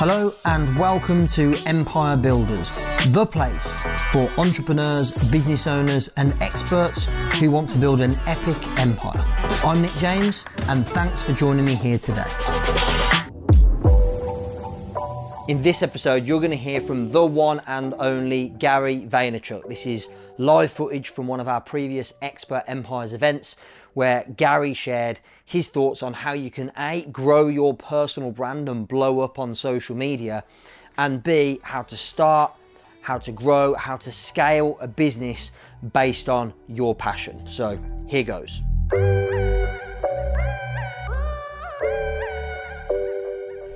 Hello and welcome to Empire Builders, the place for entrepreneurs, business owners, and experts who want to build an epic empire. I'm Nick James, and thanks for joining me here today. In this episode, you're going to hear from the one and only Gary Vaynerchuk. This is live footage from one of our previous Expert Empires events where Gary shared his thoughts on how you can A, grow your personal brand and blow up on social media, and B, how to start, how to grow, how to scale a business based on your passion. So here goes.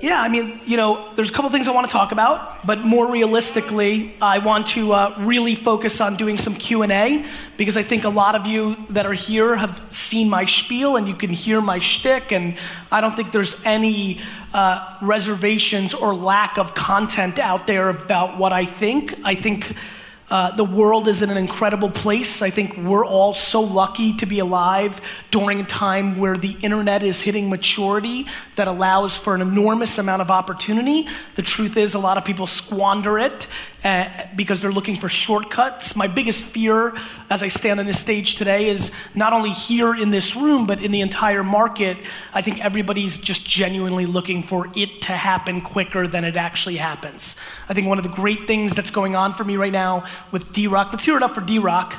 Yeah, I mean, you know, there's a couple things I want to talk about, but more realistically, I want to uh, really focus on doing some Q and A because I think a lot of you that are here have seen my spiel and you can hear my shtick, and I don't think there's any uh, reservations or lack of content out there about what I think. I think uh, the world is in an incredible place. I think we're all so lucky to be alive during a time where the internet is hitting maturity that allows for an enormous amount of opportunity. The truth is, a lot of people squander it uh, because they're looking for shortcuts. My biggest fear as I stand on this stage today is not only here in this room, but in the entire market. I think everybody's just genuinely looking for it to happen quicker than it actually happens. I think one of the great things that's going on for me right now with D Rock, let's hear it up for D Rock.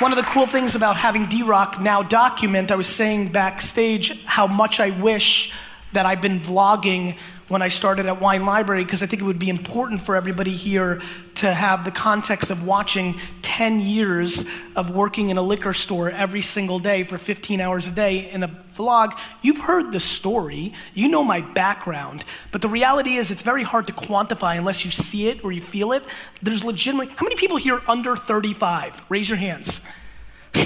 One of the cool things about having D Rock now document, I was saying backstage how much I wish that I've been vlogging when I started at Wine Library because I think it would be important for everybody here to have the context of watching 10 years of working in a liquor store every single day for 15 hours a day in a vlog. You've heard the story, you know my background, but the reality is it's very hard to quantify unless you see it or you feel it. There's legitimately, how many people here under 35? Raise your hands.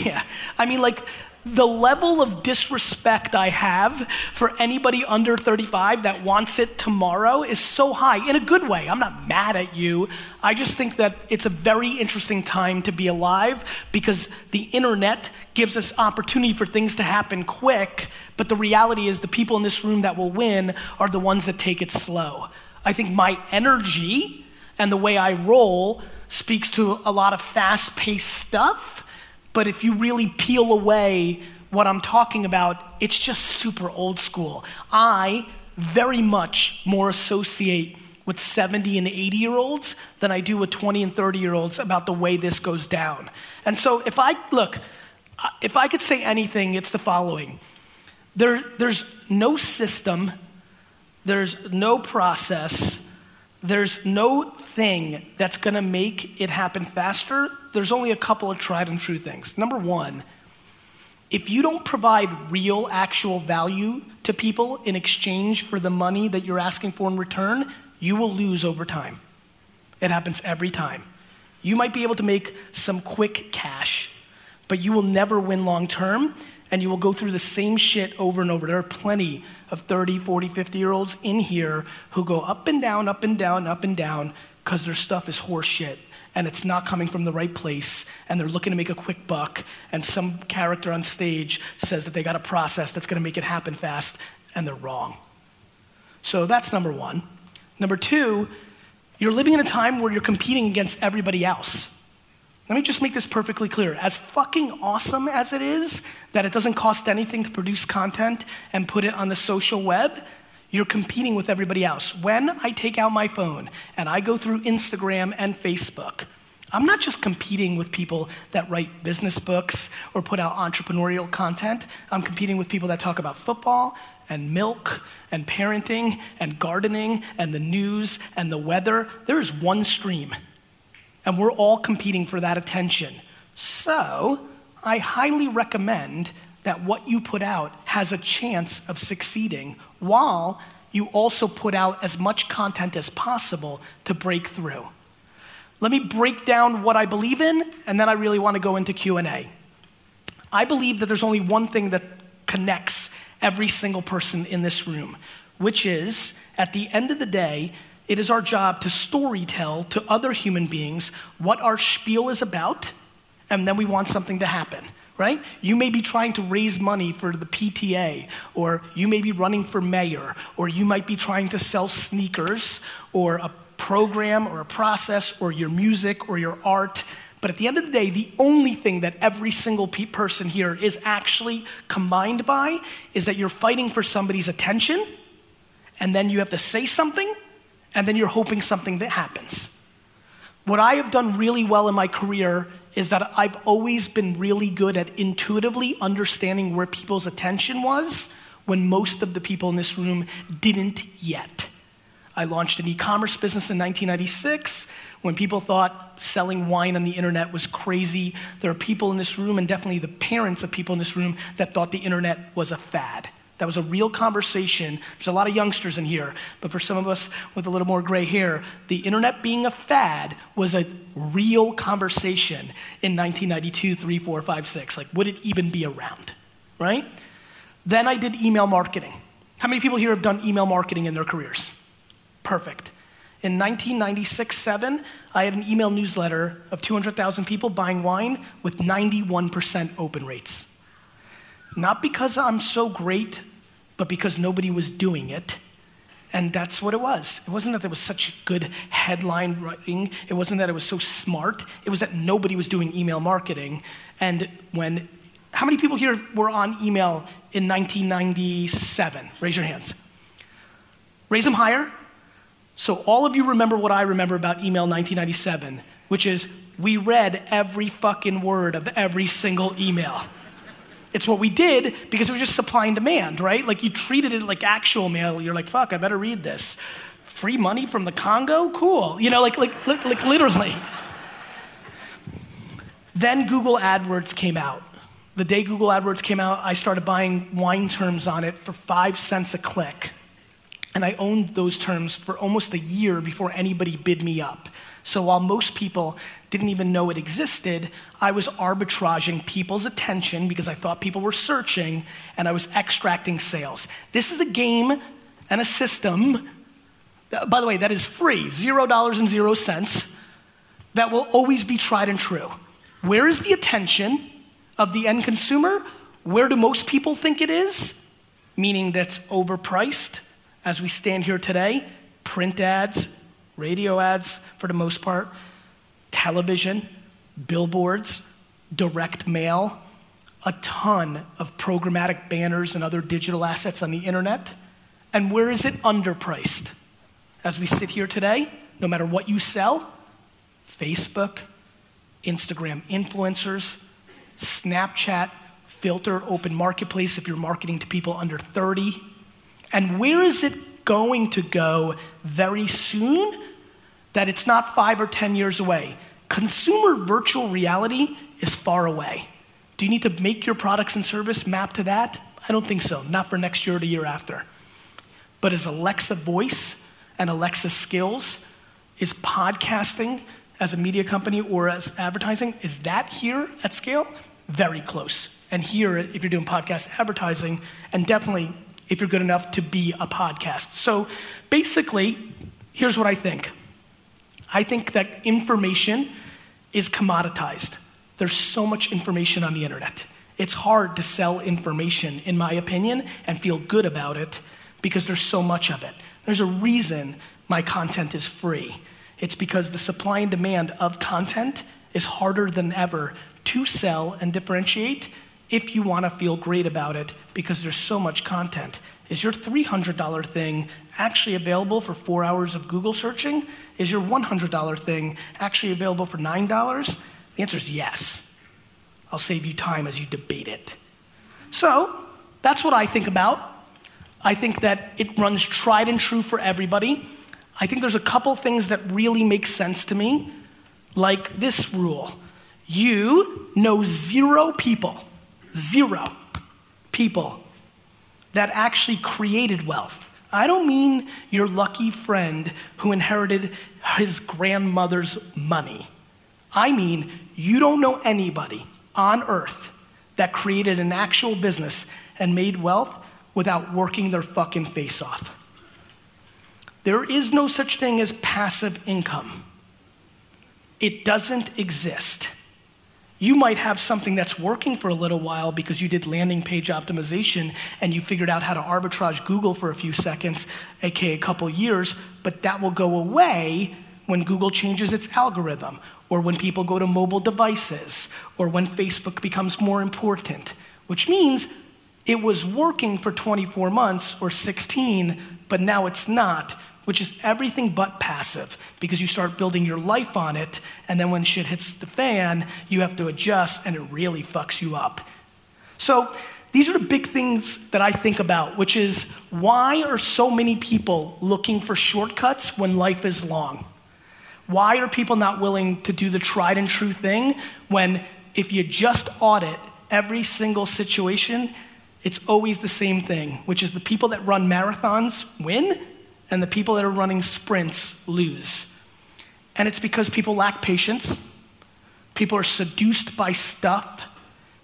Yeah, I mean, like, the level of disrespect I have for anybody under 35 that wants it tomorrow is so high in a good way. I'm not mad at you. I just think that it's a very interesting time to be alive because the internet gives us opportunity for things to happen quick, but the reality is the people in this room that will win are the ones that take it slow. I think my energy and the way I roll speaks to a lot of fast paced stuff but if you really peel away what I'm talking about, it's just super old school. I very much more associate with 70 and 80 year olds than I do with 20 and 30 year olds about the way this goes down. And so if I look, uh, if I could say anything, it's the following. There, there's no system, there's no process, there's no thing that's gonna make it happen faster there's only a couple of tried and true things. Number one, if you don't provide real, actual value to people in exchange for the money that you're asking for in return, you will lose over time. It happens every time. You might be able to make some quick cash, but you will never win long term, and you will go through the same shit over and over. There are plenty of 30, 40, 50 year olds in here who go up and down, up and down, up and down, because their stuff is horse shit and it's not coming from the right place and they're looking to make a quick buck and some character on stage says that they got a process that's going to make it happen fast and they're wrong. So that's number 1. Number 2, you're living in a time where you're competing against everybody else. Let me just make this perfectly clear. As fucking awesome as it is that it doesn't cost anything to produce content and put it on the social web, you're competing with everybody else. When I take out my phone and I go through Instagram and Facebook, I'm not just competing with people that write business books or put out entrepreneurial content. I'm competing with people that talk about football and milk and parenting and gardening and the news and the weather. There is one stream, and we're all competing for that attention. So, I highly recommend that what you put out has a chance of succeeding while you also put out as much content as possible to break through. Let me break down what I believe in and then I really want to go into Q&A. I believe that there's only one thing that connects every single person in this room, which is at the end of the day, it is our job to storytell to other human beings what our spiel is about, and then we want something to happen right? You may be trying to raise money for the PTA, or you may be running for mayor, or you might be trying to sell sneakers, or a program, or a process, or your music, or your art. But at the end of the day, the only thing that every single pe- person here is actually combined by is that you're fighting for somebody's attention, and then you have to say something, and then you're hoping something that happens. What I have done really well in my career is that I've always been really good at intuitively understanding where people's attention was when most of the people in this room didn't yet. I launched an e commerce business in 1996 when people thought selling wine on the internet was crazy. There are people in this room, and definitely the parents of people in this room, that thought the internet was a fad. That was a real conversation. There's a lot of youngsters in here, but for some of us with a little more gray hair, the internet being a fad was a real conversation in 1992, 3, 4, 5, 6. Like, would it even be around, right? Then I did email marketing. How many people here have done email marketing in their careers? Perfect. In 1996 7, I had an email newsletter of 200,000 people buying wine with 91% open rates. Not because I'm so great, but because nobody was doing it. And that's what it was. It wasn't that there was such good headline writing. It wasn't that it was so smart. It was that nobody was doing email marketing. And when, how many people here were on email in 1997? Raise your hands. Raise them higher. So all of you remember what I remember about email 1997, which is we read every fucking word of every single email. It's what we did because it was just supply and demand, right? Like you treated it like actual mail. You're like, fuck, I better read this. Free money from the Congo? Cool. You know, like, like, like, like literally. then Google AdWords came out. The day Google AdWords came out, I started buying wine terms on it for five cents a click. And I owned those terms for almost a year before anybody bid me up. So while most people didn't even know it existed, I was arbitraging people's attention because I thought people were searching and I was extracting sales. This is a game and a system, uh, by the way, that is free, zero dollars and zero cents, that will always be tried and true. Where is the attention of the end consumer? Where do most people think it is? Meaning that's overpriced as we stand here today, print ads, radio ads for the most part television, billboards, direct mail, a ton of programmatic banners and other digital assets on the internet. And where is it underpriced? As we sit here today, no matter what you sell, Facebook, Instagram influencers, Snapchat, filter, open marketplace if you're marketing to people under 30. And where is it going to go very soon? That it's not five or 10 years away. Consumer virtual reality is far away. Do you need to make your products and service map to that? I don't think so, not for next year or the year after. But as Alexa voice and Alexa skills, is podcasting as a media company or as advertising, is that here at scale? Very close. And here, if you're doing podcast advertising, and definitely if you're good enough to be a podcast. So basically, here's what I think I think that information is commoditized. There's so much information on the internet. It's hard to sell information, in my opinion, and feel good about it because there's so much of it. There's a reason my content is free. It's because the supply and demand of content is harder than ever to sell and differentiate if you want to feel great about it because there's so much content. Is your $300 thing actually available for four hours of Google searching? Is your $100 thing actually available for $9? The answer is yes. I'll save you time as you debate it. So, that's what I think about. I think that it runs tried and true for everybody. I think there's a couple things that really make sense to me, like this rule you know zero people, zero people that actually created wealth. I don't mean your lucky friend who inherited his grandmother's money. I mean, you don't know anybody on earth that created an actual business and made wealth without working their fucking face off. There is no such thing as passive income, it doesn't exist. You might have something that's working for a little while because you did landing page optimization and you figured out how to arbitrage Google for a few seconds, aka a couple years, but that will go away when Google changes its algorithm, or when people go to mobile devices, or when Facebook becomes more important, which means it was working for 24 months or 16, but now it's not, which is everything but passive because you start building your life on it, and then when shit hits the fan, you have to adjust and it really fucks you up. So, these are the big things that I think about, which is why are so many people looking for shortcuts when life is long? Why are people not willing to do the tried and true thing when if you just audit every single situation, it's always the same thing, which is the people that run marathons win and the people that are running sprints lose. And it's because people lack patience, people are seduced by stuff,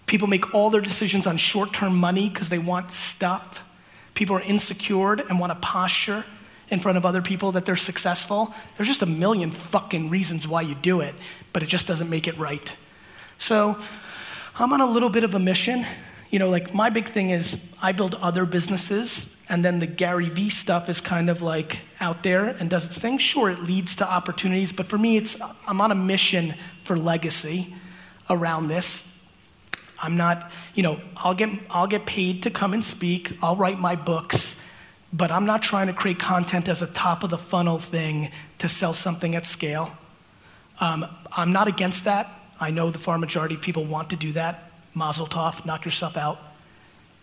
people make all their decisions on short term money because they want stuff, people are insecure and want to posture in front of other people that they're successful. There's just a million fucking reasons why you do it, but it just doesn't make it right. So I'm on a little bit of a mission. You know, like my big thing is I build other businesses, and then the Gary Vee stuff is kind of like out there and does its thing. Sure, it leads to opportunities, but for me, it's I'm on a mission for legacy around this. I'm not, you know, I'll get I'll get paid to come and speak. I'll write my books but I'm not trying to create content as a top of the funnel thing to sell something at scale. Um, I'm not against that. I know the far majority of people want to do that. Mazel tov, knock yourself out.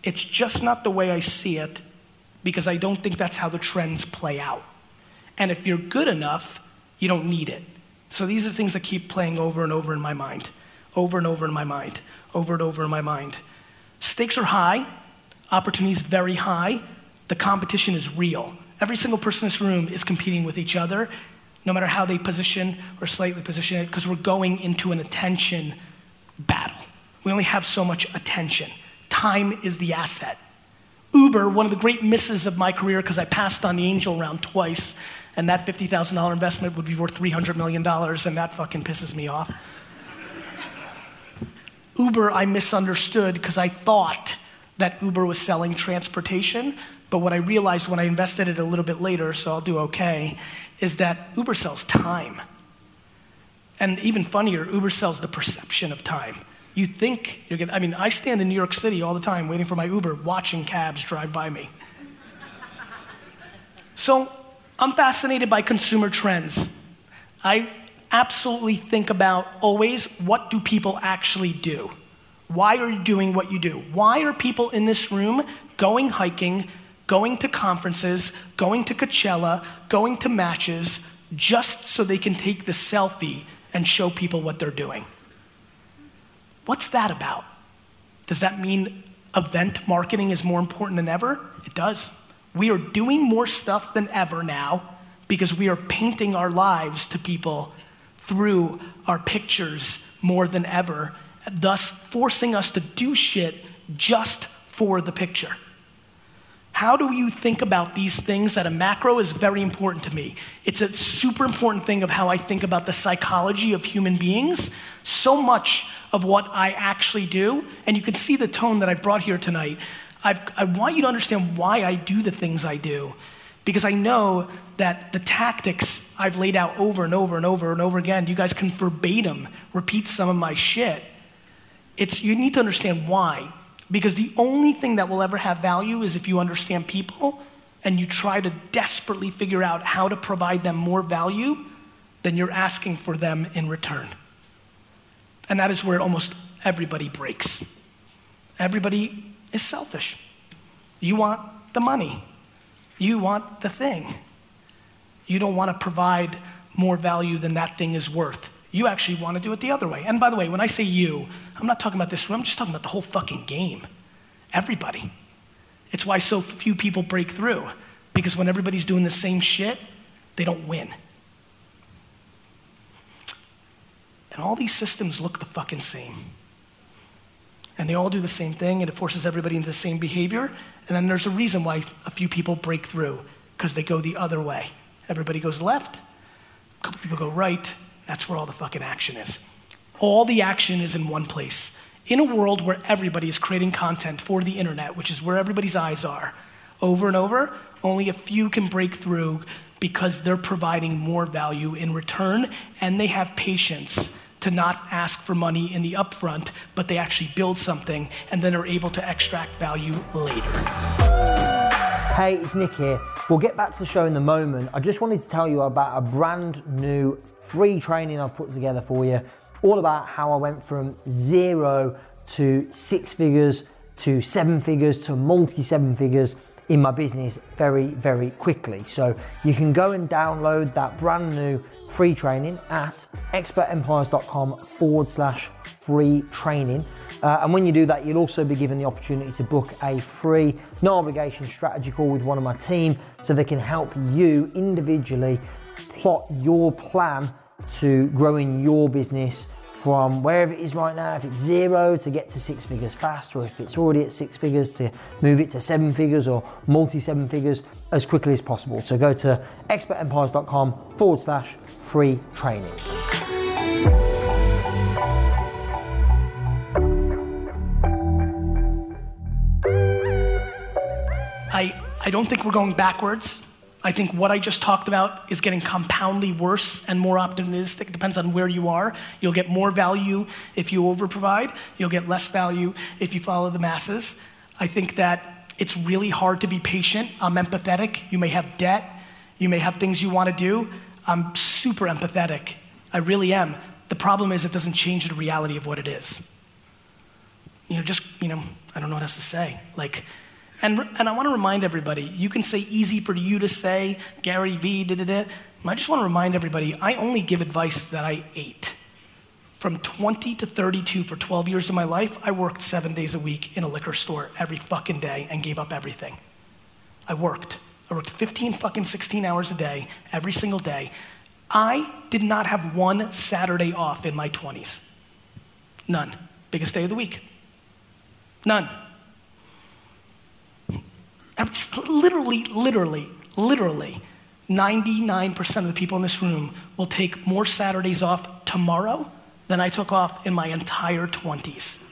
It's just not the way I see it because I don't think that's how the trends play out. And if you're good enough, you don't need it. So these are things that keep playing over and over in my mind, over and over in my mind, over and over in my mind. Stakes are high, opportunities very high, the competition is real. Every single person in this room is competing with each other, no matter how they position or slightly position it, because we're going into an attention battle. We only have so much attention. Time is the asset. Uber, one of the great misses of my career, because I passed on the angel round twice, and that $50,000 investment would be worth $300 million, and that fucking pisses me off. Uber, I misunderstood because I thought that Uber was selling transportation, but what I realized when I invested it a little bit later, so I'll do okay, is that Uber sells time. And even funnier, Uber sells the perception of time. You think you're getting, I mean, I stand in New York City all the time waiting for my Uber, watching cabs drive by me. so I'm fascinated by consumer trends. I absolutely think about always what do people actually do? Why are you doing what you do? Why are people in this room going hiking, going to conferences, going to Coachella, going to matches, just so they can take the selfie and show people what they're doing. What's that about? Does that mean event marketing is more important than ever? It does. We are doing more stuff than ever now because we are painting our lives to people through our pictures more than ever, thus forcing us to do shit just for the picture. How do you think about these things at a macro is very important to me. It's a super important thing of how I think about the psychology of human beings. So much of what I actually do, and you can see the tone that I've brought here tonight. I've, i want you to understand why I do the things I do. Because I know that the tactics I've laid out over and over and over and over again, you guys can verbatim repeat some of my shit. It's, you need to understand why. Because the only thing that will ever have value is if you understand people and you try to desperately figure out how to provide them more value than you're asking for them in return. And that is where almost everybody breaks. Everybody is selfish. You want the money, you want the thing. You don't want to provide more value than that thing is worth. You actually want to do it the other way. And by the way, when I say you, I'm not talking about this room, I'm just talking about the whole fucking game. Everybody. It's why so few people break through, because when everybody's doing the same shit, they don't win. And all these systems look the fucking same. And they all do the same thing, and it forces everybody into the same behavior. And then there's a reason why a few people break through, because they go the other way. Everybody goes left, a couple people go right, that's where all the fucking action is. all the action is in one place. In a world where everybody is creating content for the internet, which is where everybody's eyes are, over and over, only a few can break through because they're providing more value in return and they have patience to not ask for money in the upfront, but they actually build something and then are able to extract value later. Hey, it's Nick here. We'll get back to the show in a moment. I just wanted to tell you about a brand new free training I've put together for you, all about how I went from zero to six figures to seven figures to multi seven figures in my business very, very quickly. So you can go and download that brand new free training at expertempires.com forward slash free training. Uh, and when you do that, you'll also be given the opportunity to book a free, no obligation strategy call with one of my team so they can help you individually plot your plan to growing your business from wherever it is right now, if it's zero to get to six figures fast, or if it's already at six figures to move it to seven figures or multi seven figures as quickly as possible. So go to expertempires.com forward slash free training. I, I don't think we're going backwards. I think what I just talked about is getting compoundly worse and more optimistic. It depends on where you are. You'll get more value if you overprovide. You'll get less value if you follow the masses. I think that it's really hard to be patient. I'm empathetic. You may have debt. You may have things you want to do. I'm super empathetic. I really am. The problem is it doesn't change the reality of what it is. You know, just, you know, I don't know what else to say. Like, and, and I want to remind everybody you can say easy for you to say, Gary Vee, da da da. I just want to remind everybody I only give advice that I ate. From 20 to 32 for 12 years of my life, I worked seven days a week in a liquor store every fucking day and gave up everything. I worked. I worked 15 fucking 16 hours a day, every single day. I did not have one Saturday off in my 20s. None. Biggest day of the week. None literally, literally, literally, 99% of the people in this room will take more Saturdays off tomorrow than I took off in my entire 20s.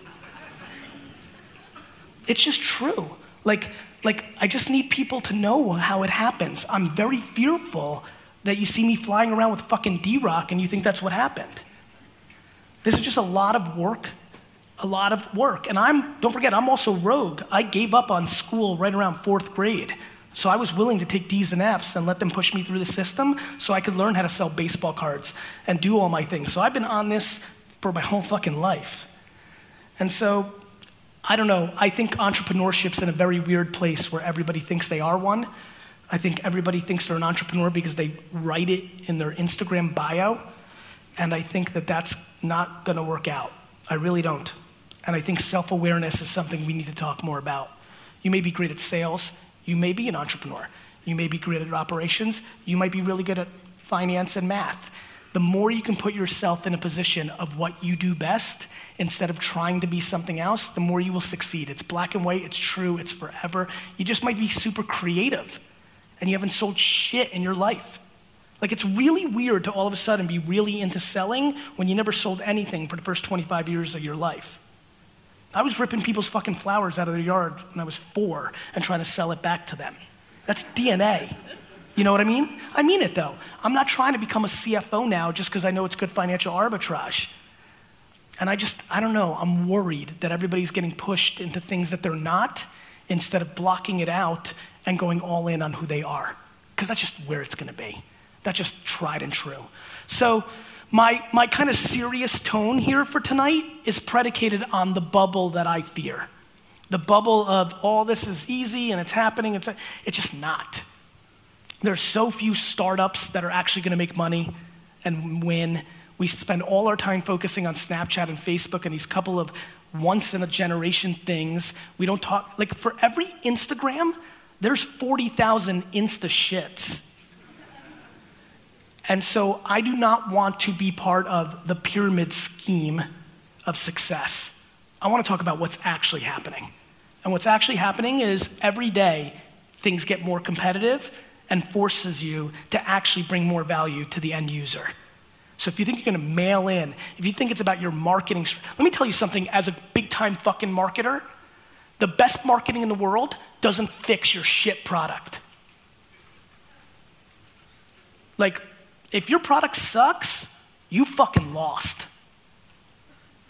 It's just true. Like, like I just need people to know how it happens. I'm very fearful that you see me flying around with fucking D Rock and you think that's what happened. This is just a lot of work a lot of work. And I'm, don't forget, I'm also rogue. I gave up on school right around fourth grade. So I was willing to take D's and F's and let them push me through the system so I could learn how to sell baseball cards and do all my things. So I've been on this for my whole fucking life. And so, I don't know, I think entrepreneurship's in a very weird place where everybody thinks they are one. I think everybody thinks they're an entrepreneur because they write it in their Instagram bio. And I think that that's not gonna work out. I really don't. And I think self awareness is something we need to talk more about. You may be great at sales, you may be an entrepreneur, you may be great at operations, you might be really good at finance and math. The more you can put yourself in a position of what you do best instead of trying to be something else, the more you will succeed. It's black and white, it's true, it's forever. You just might be super creative and you haven't sold shit in your life. Like it's really weird to all of a sudden be really into selling when you never sold anything for the first 25 years of your life. I was ripping people's fucking flowers out of their yard when I was four and trying to sell it back to them. That's DNA. You know what I mean? I mean it though. I'm not trying to become a CFO now just because I know it's good financial arbitrage. And I just, I don't know, I'm worried that everybody's getting pushed into things that they're not instead of blocking it out and going all in on who they are. Because that's just where it's gonna be. That's just tried and true. So, my, my kind of serious tone here for tonight is predicated on the bubble that I fear. The bubble of all oh, this is easy and it's happening. It's, it's just not. There's so few startups that are actually going to make money and win. We spend all our time focusing on Snapchat and Facebook and these couple of once in a generation things. We don't talk, like for every Instagram, there's 40,000 Insta shits. And so I do not want to be part of the pyramid scheme of success. I want to talk about what's actually happening. And what's actually happening is every day things get more competitive and forces you to actually bring more value to the end user. So if you think you're gonna mail in, if you think it's about your marketing, let me tell you something as a big time fucking marketer, the best marketing in the world doesn't fix your shit product. Like, if your product sucks, you fucking lost.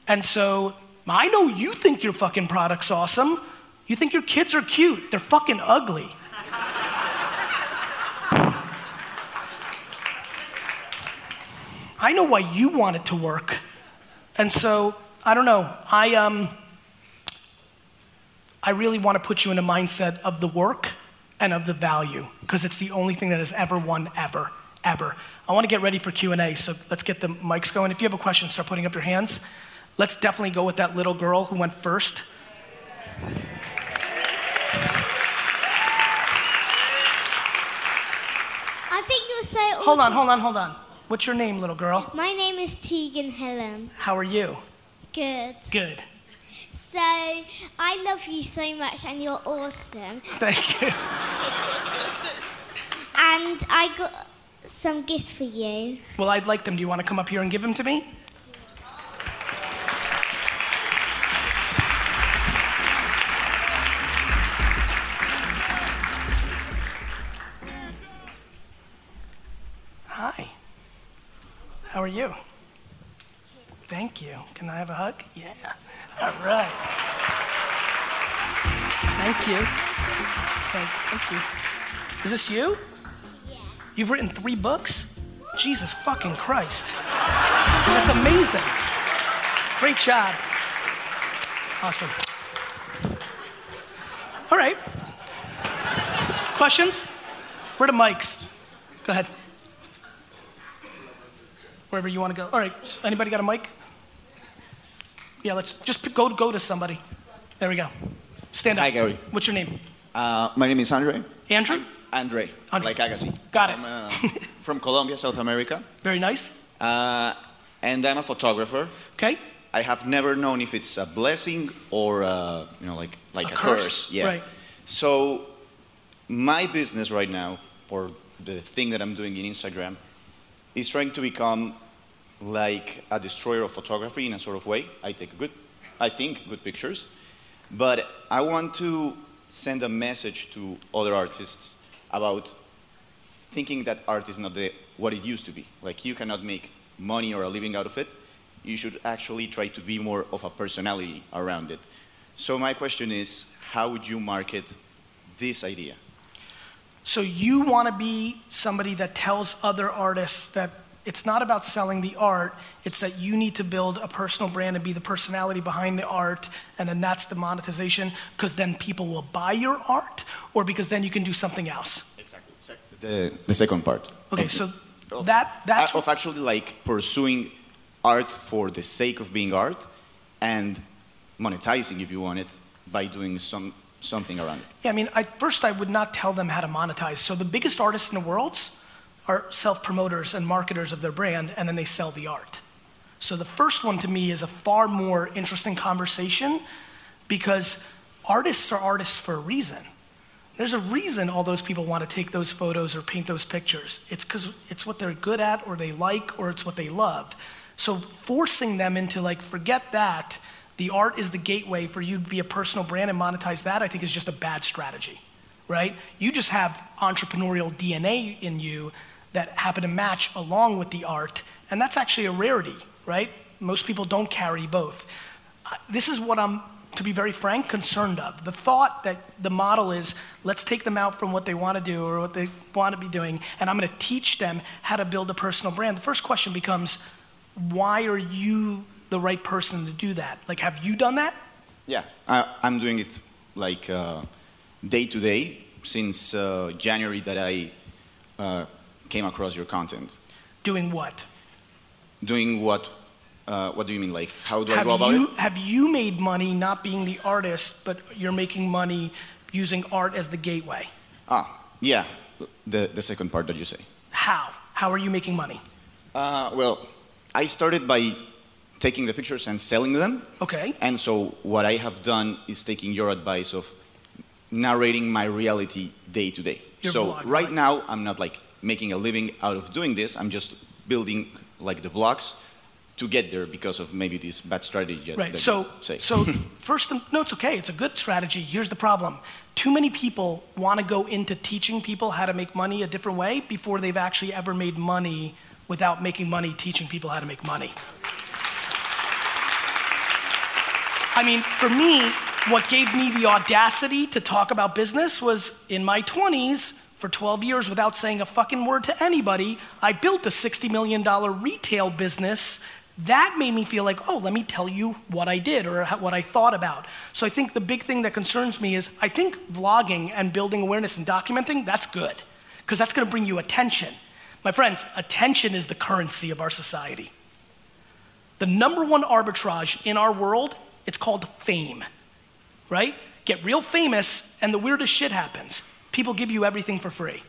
And so, I know you think your fucking product's awesome. You think your kids are cute. They're fucking ugly. I know why you want it to work. And so, I don't know. I, um, I really want to put you in a mindset of the work and of the value because it's the only thing that has ever won ever, ever. I want to get ready for Q&A, so let's get the mics going. If you have a question, start putting up your hands. Let's definitely go with that little girl who went first. I think you're so awesome. Hold on, hold on, hold on. What's your name, little girl? My name is Tegan Helen. How are you? Good. Good. So, I love you so much and you're awesome. Thank you. And I got some gifts for you. Well, I'd like them. Do you want to come up here and give them to me? Hi. How are you? Thank you. Can I have a hug? Yeah. All right. Thank you. Thank, you. Is this you? You've written three books? Jesus fucking Christ. That's amazing. Great job. Awesome. All right. Questions? Where are the mics? Go ahead. Wherever you want to go. All right. Anybody got a mic? Yeah, let's just go go to somebody. There we go. Stand up. Hi, Gary. What's your name? Uh, my name is Andre. Andrew? Andre, Andre. like Agassi. Got it. I'm, uh, from Colombia, South America. Very nice. Uh, and I'm a photographer. Okay. I have never known if it's a blessing or uh, you know like like A a, curse, Yeah. right. So my business right now, or the thing that I'm doing in Instagram, is trying to become like a destroyer of photography in a sort of way. I take good, I think, good pictures, but I want to send a message to other artists about thinking that art is not the, what it used to be. Like you cannot make money or a living out of it. You should actually try to be more of a personality around it. So my question is, how would you market this idea? So you want to be somebody that tells other artists that it's not about selling the art, it's that you need to build a personal brand and be the personality behind the art, and then that's the monetization, because then people will buy your art, or because then you can do something else. Exactly. The, the second part. Okay, so that that's of actually like pursuing art for the sake of being art and monetizing if you want it by doing some something around it. Yeah, I mean, I, first I would not tell them how to monetize. So the biggest artists in the world are self-promoters and marketers of their brand, and then they sell the art. So the first one to me is a far more interesting conversation because artists are artists for a reason. There's a reason all those people want to take those photos or paint those pictures. It's because it's what they're good at, or they like, or it's what they love. So forcing them into like, forget that, the art is the gateway for you to be a personal brand and monetize that, I think is just a bad strategy, right? You just have entrepreneurial DNA in you that happen to match along with the art, and that's actually a rarity, right? Most people don't carry both. Uh, This is what I'm, to be very frank, concerned of. The thought that the model is let's take them out from what they want to do or what they want to be doing, and I'm going to teach them how to build a personal brand. The first question becomes why are you the right person to do that? Like, have you done that? Yeah, I, I'm doing it like uh, day to day since uh, January that I uh, came across your content. Doing what? Doing what? Uh, what do you mean? Like, how do I Have go about you, it? have you made money not being the artist, but you're making money using art as the gateway? Ah, yeah, the, the second part that you say. How? How are you making money? Uh, well, I started by taking the pictures and selling them. Okay. And so what I have done is taking your advice of narrating my reality day to day. Your So vlog, right right. now I'm not like making a living out of doing this. I'm just building like the blocks to get there because of maybe this bad strategy. Right. So, so first, no, it's okay. It's a good strategy. Here's the problem: too many people want to go into teaching people how to make money a different way before they've actually ever made money without making money teaching people how to make money. I mean, for me, what gave me the audacity to talk about business was in my 20s, for 12 years without saying a fucking word to anybody, I built a $60 million retail business. That made me feel like, oh, let me tell you what I did or what I thought about. So I think the big thing that concerns me is I think vlogging and building awareness and documenting, that's good, because that's gonna bring you attention. My friends, attention is the currency of our society. The number one arbitrage in our world, it's called fame, right? Get real famous, and the weirdest shit happens. People give you everything for free.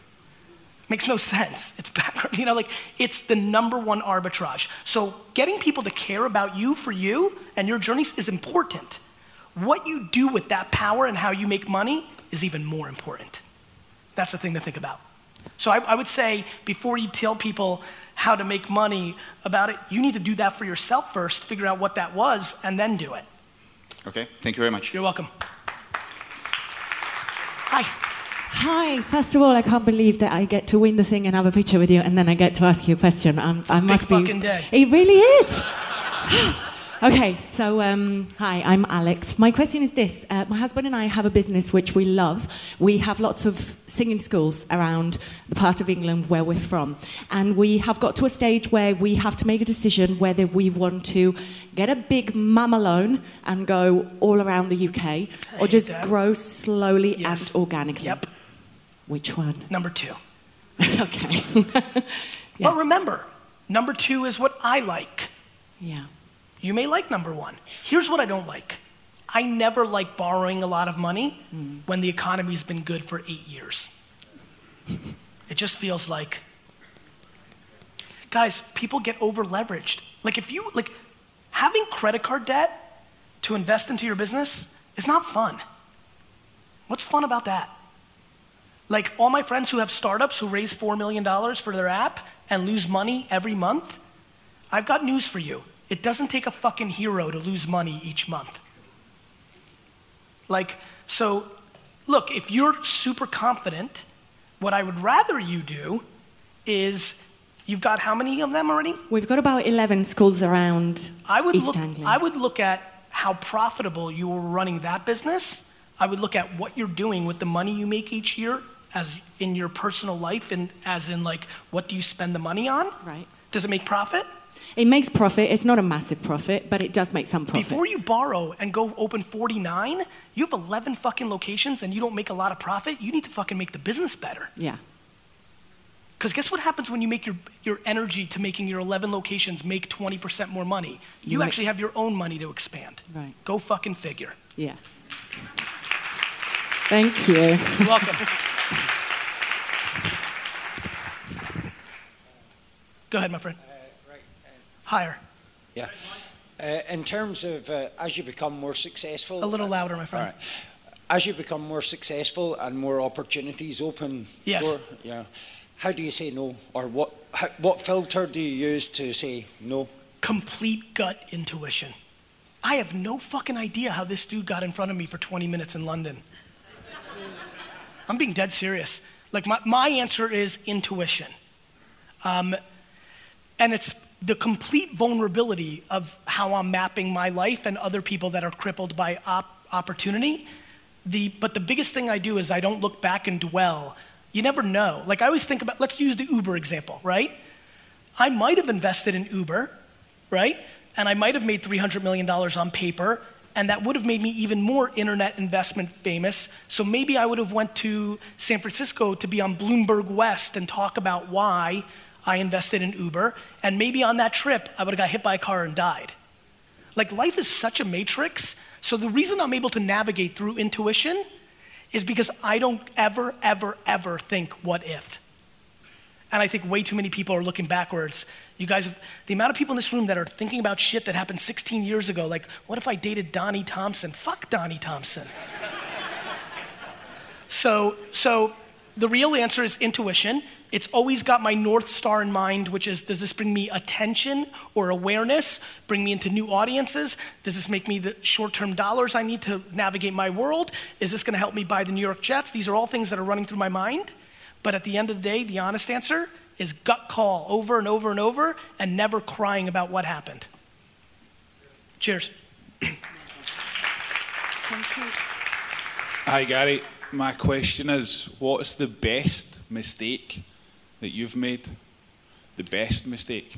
Makes no sense. It's back, you know, like it's the number one arbitrage. So getting people to care about you for you and your journeys is important. What you do with that power and how you make money is even more important. That's the thing to think about. So I, I would say before you tell people how to make money about it, you need to do that for yourself first, figure out what that was, and then do it. okay, thank you very much. You're welcome. Hi. Hi. First of all, I can't believe that I get to win the thing and have a picture with you, and then I get to ask you a question. I big must be. fucking day. It really is. okay, so um, hi, I'm Alex. My question is this: uh, My husband and I have a business which we love. We have lots of singing schools around the part of England where we're from, and we have got to a stage where we have to make a decision whether we want to get a big mama loan and go all around the UK, or just grow slowly Yes. and organically. Yep. Which one? Number two. okay. Yeah. But remember, number two is what I like. yeah. You may like number one. Here's what I don't like I never like borrowing a lot of money mm. when the economy's been good for eight years. It just feels like, guys, people get over leveraged. Like, if you, like, having credit card debt to invest into your business is not fun. What's fun about that? Like, all my friends who have startups who raise $4 million for their app and lose money every month, I've got news for you. It doesn't take a fucking hero to lose money each month. Like, so, look, if you're super confident, what I would rather you do is you've got how many of them already? We've got about 11 schools around I would East look, Anglia. I would look at how profitable you were running that business. I would look at what you're doing with the money you make each year as in your personal life and as in like what do you spend the money on? Right. Does it make profit? It makes profit. It's not a massive profit, but it does make some profit. Before you borrow and go open 49, you have 11 fucking locations and you don't make a lot of profit, you need to fucking make the business better. yeah. Because guess what happens when you make your, your energy to making your 11 locations make 20% more money? You You make- actually have your own money to expand. Right. Go fucking figure. Yeah. Thank you. You're welcome. Go ahead, my friend. Right. Higher. Yeah. Uh, in terms of uh, as you become more successful, A little louder, my friend. right. As you become more successful and more opportunities open, Yes. door, yeah. How do you say no, or what? How, what filter do you use to say no? Complete gut intuition. I have no fucking idea how this dude got in front of me for 20 minutes in London. I'm being dead serious. Like, my, my answer is intuition. Um, and it's the complete vulnerability of how I'm mapping my life and other people that are crippled by op- opportunity. The, but the biggest thing I do is I don't look back and dwell. You never know. Like I always think about, let's use the Uber example, right? I might have invested in Uber, right? And I might have made $300 million on paper, and that would have made me even more internet investment famous. So maybe I would have went to San Francisco to be on Bloomberg West and talk about why I invested in Uber. And maybe on that trip, I would have got hit by a car and died. Like life is such a matrix. So the reason I'm able to navigate through intuition is because I don't ever, ever, ever think what if. And I think way too many people are looking backwards. You guys, the amount of people in this room that are thinking about shit that happened 16 years ago, like, what if I dated Donnie Thompson? Fuck Donnie Thompson. so, so the real answer is intuition. It's always got my North Star in mind, which is does this bring me attention or awareness, bring me into new audiences? Does this make me the short term dollars I need to navigate my world? Is this going to help me buy the New York Jets? These are all things that are running through my mind. But at the end of the day, the honest answer is gut call over and over and over and never crying about what happened. Cheers. Hi, Gary. My question is what's the best mistake that you've made? The best mistake?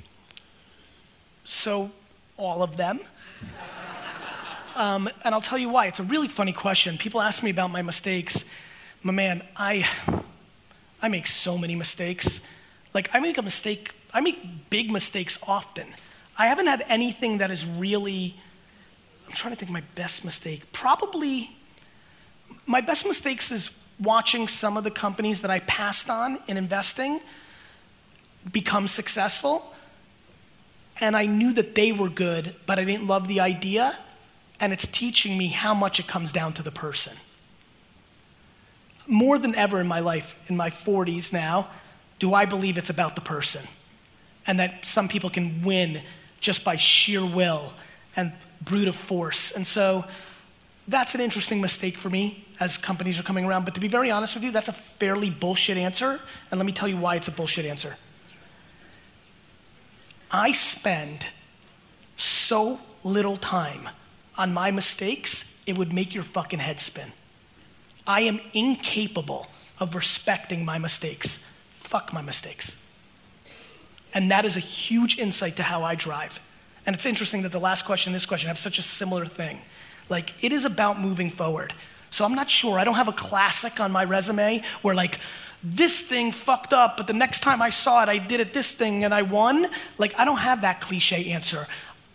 So, all of them. Um, and I'll tell you why. It's a really funny question. People ask me about my mistakes. My man, I, I make so many mistakes. Like, I make a mistake, I make big mistakes often. I haven't had anything that is really, I'm trying to think my best mistake. Probably, my best mistakes is watching some of the companies that I passed on in investing become successful. And I knew that they were good, but I didn't love the idea. And it's teaching me how much it comes down to the person. More than ever in my life, in my 40s now, do I believe it's about the person. And that some people can win just by sheer will and brute of force. And so that's an interesting mistake for me as companies are coming around. But to be very honest with you, that's a fairly bullshit answer. And let me tell you why it's a bullshit answer. I spend so little time on my mistakes, it would make your fucking head spin. I am incapable of respecting my mistakes. Fuck my mistakes. And that is a huge insight to how I drive. And it's interesting that the last question and this question have such a similar thing. Like, it is about moving forward. So I'm not sure. I don't have a classic on my resume where, like, this thing fucked up, but the next time I saw it, I did it this thing and I won. Like, I don't have that cliche answer.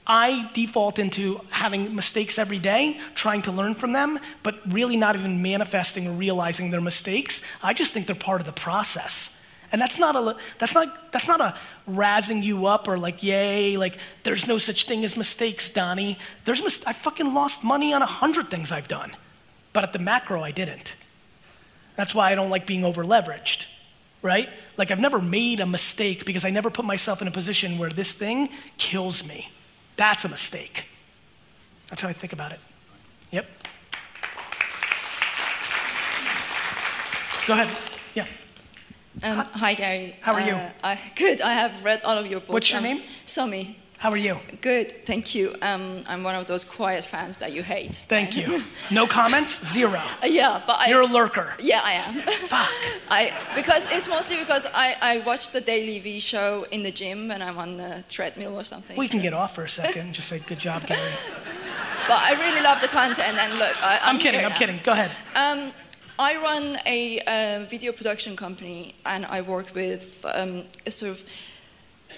I default into having mistakes every day, trying to learn from them, but really not even manifesting or realizing their mistakes. I just think they're part of the process. And that's not a that's not that's not a razzing you up or like yay like there's no such thing as mistakes, Donnie. There's mis- I fucking lost money on a hundred things I've done, but at the macro I didn't. That's why I don't like being over leveraged, right? Like I've never made a mistake because I never put myself in a position where this thing kills me. That's a mistake. That's how I think about it. Yep. Go ahead. Yeah. Um, hi, Gary. How are you? Uh, I, good. I have read all of your books. What's your Um, name? Somi. How are you? Good, thank you. Um, I'm one of those quiet fans that you hate. Thank you. No comments? Zero. Uh, yeah, but I. You're a lurker. Yeah, I am. Fuck. I because it's mostly because I, I watch the DailyVee show in the gym when I'm on the treadmill or something. We can get off for a second and just say, good job, Gary. But I really love the content and look, I, I'm, I'm kidding, I'm now. kidding. Go ahead. Um, I run a uh, video production company and I work with um, a sort of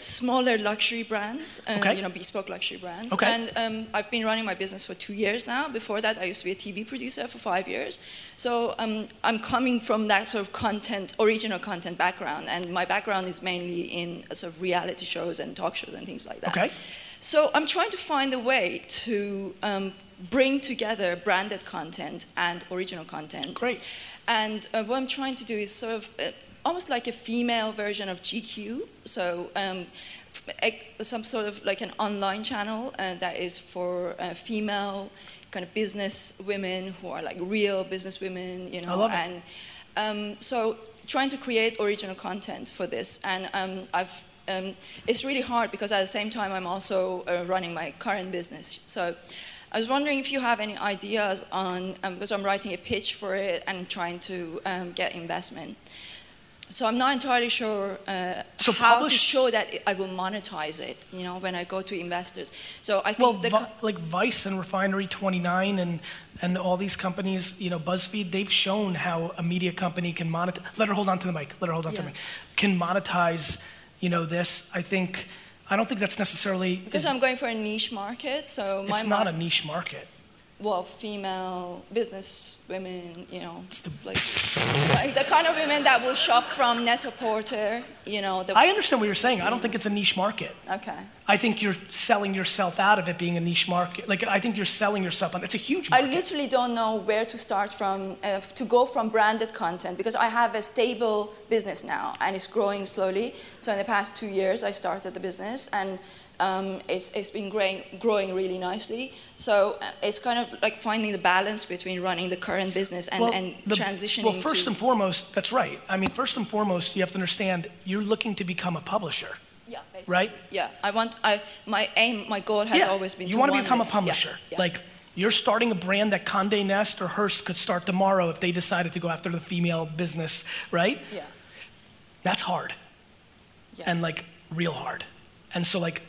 smaller luxury brands, uh, Okay. you know, bespoke luxury brands. Okay. And um, I've been running my business for two years now. Before that, I used to be a TV producer for five years. So um, I'm coming from that sort of content, original content background, and my background is mainly in uh, sort of reality shows and talk shows and things like that. Okay. So I'm trying to find a way to um, bring together branded content and original content. Great. And uh, what I'm trying to do is sort of uh, almost like a female version of GQ. So um, some sort of like an online channel uh, that is for uh, female kind of business women who are like real business women, you know. I love it. And um, so trying to create original content for this, and um, I've um, it's really hard because at the same time I'm also uh, running my current business. So I was wondering if you have any ideas on um, because I'm writing a pitch for it and trying to um, get investment. So I'm not entirely sure uh, So how to show that I will monetize it. You know, when I go to investors. So I think Well, the Vi- like Vice and Refinery 29 and and all these companies, you know, BuzzFeed, they've shown how a media company can monetize. Let her hold on to the mic. Let her hold on to the mic. Can monetize, you know, this. I think. I don't think that's necessarily. because I'm going for a niche market. So my it's not mar- a niche market. Well, female business women, you know, it's like, like the kind of women that will shop from Net-a-Porter, you know. The, I understand what you're saying. I don't think it's a niche market. okay. I think you're selling yourself out of it being a niche market. Like I think you're selling yourself on. It's a huge I literally don't know where to start from uh, to go from branded content because I have a stable business now and it's growing slowly. So in the past two years, I started the business and um, it's, it's been growing, growing really nicely. So uh, it's kind of like finding the balance between running the current business and, and the- transitioning Well, first and foremost, that's right. I mean, first and foremost, you have to understand you're looking to become a publisher. yeah, basically. right? Yeah, I want I my aim, my goal has yeah. always been you want to become a publisher. Yeah, yeah. Like you're starting a brand that Condé Nast or Hearst could start tomorrow if they decided to go after the female business, right? yeah, That's hard. Yeah. And like real hard. And so like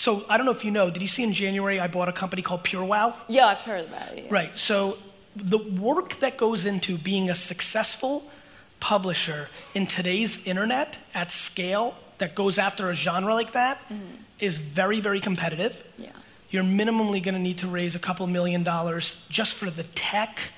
so I don't know if you know, did you see in January I bought a company called PureWow? yeah, I've heard about it. yeah. Right. So the work that goes into being a successful publisher in today's internet at scale that goes after a genre like that mm-hmm. is very, very competitive. Yeah. You're minimally going to need to raise a couple million dollars just for the tech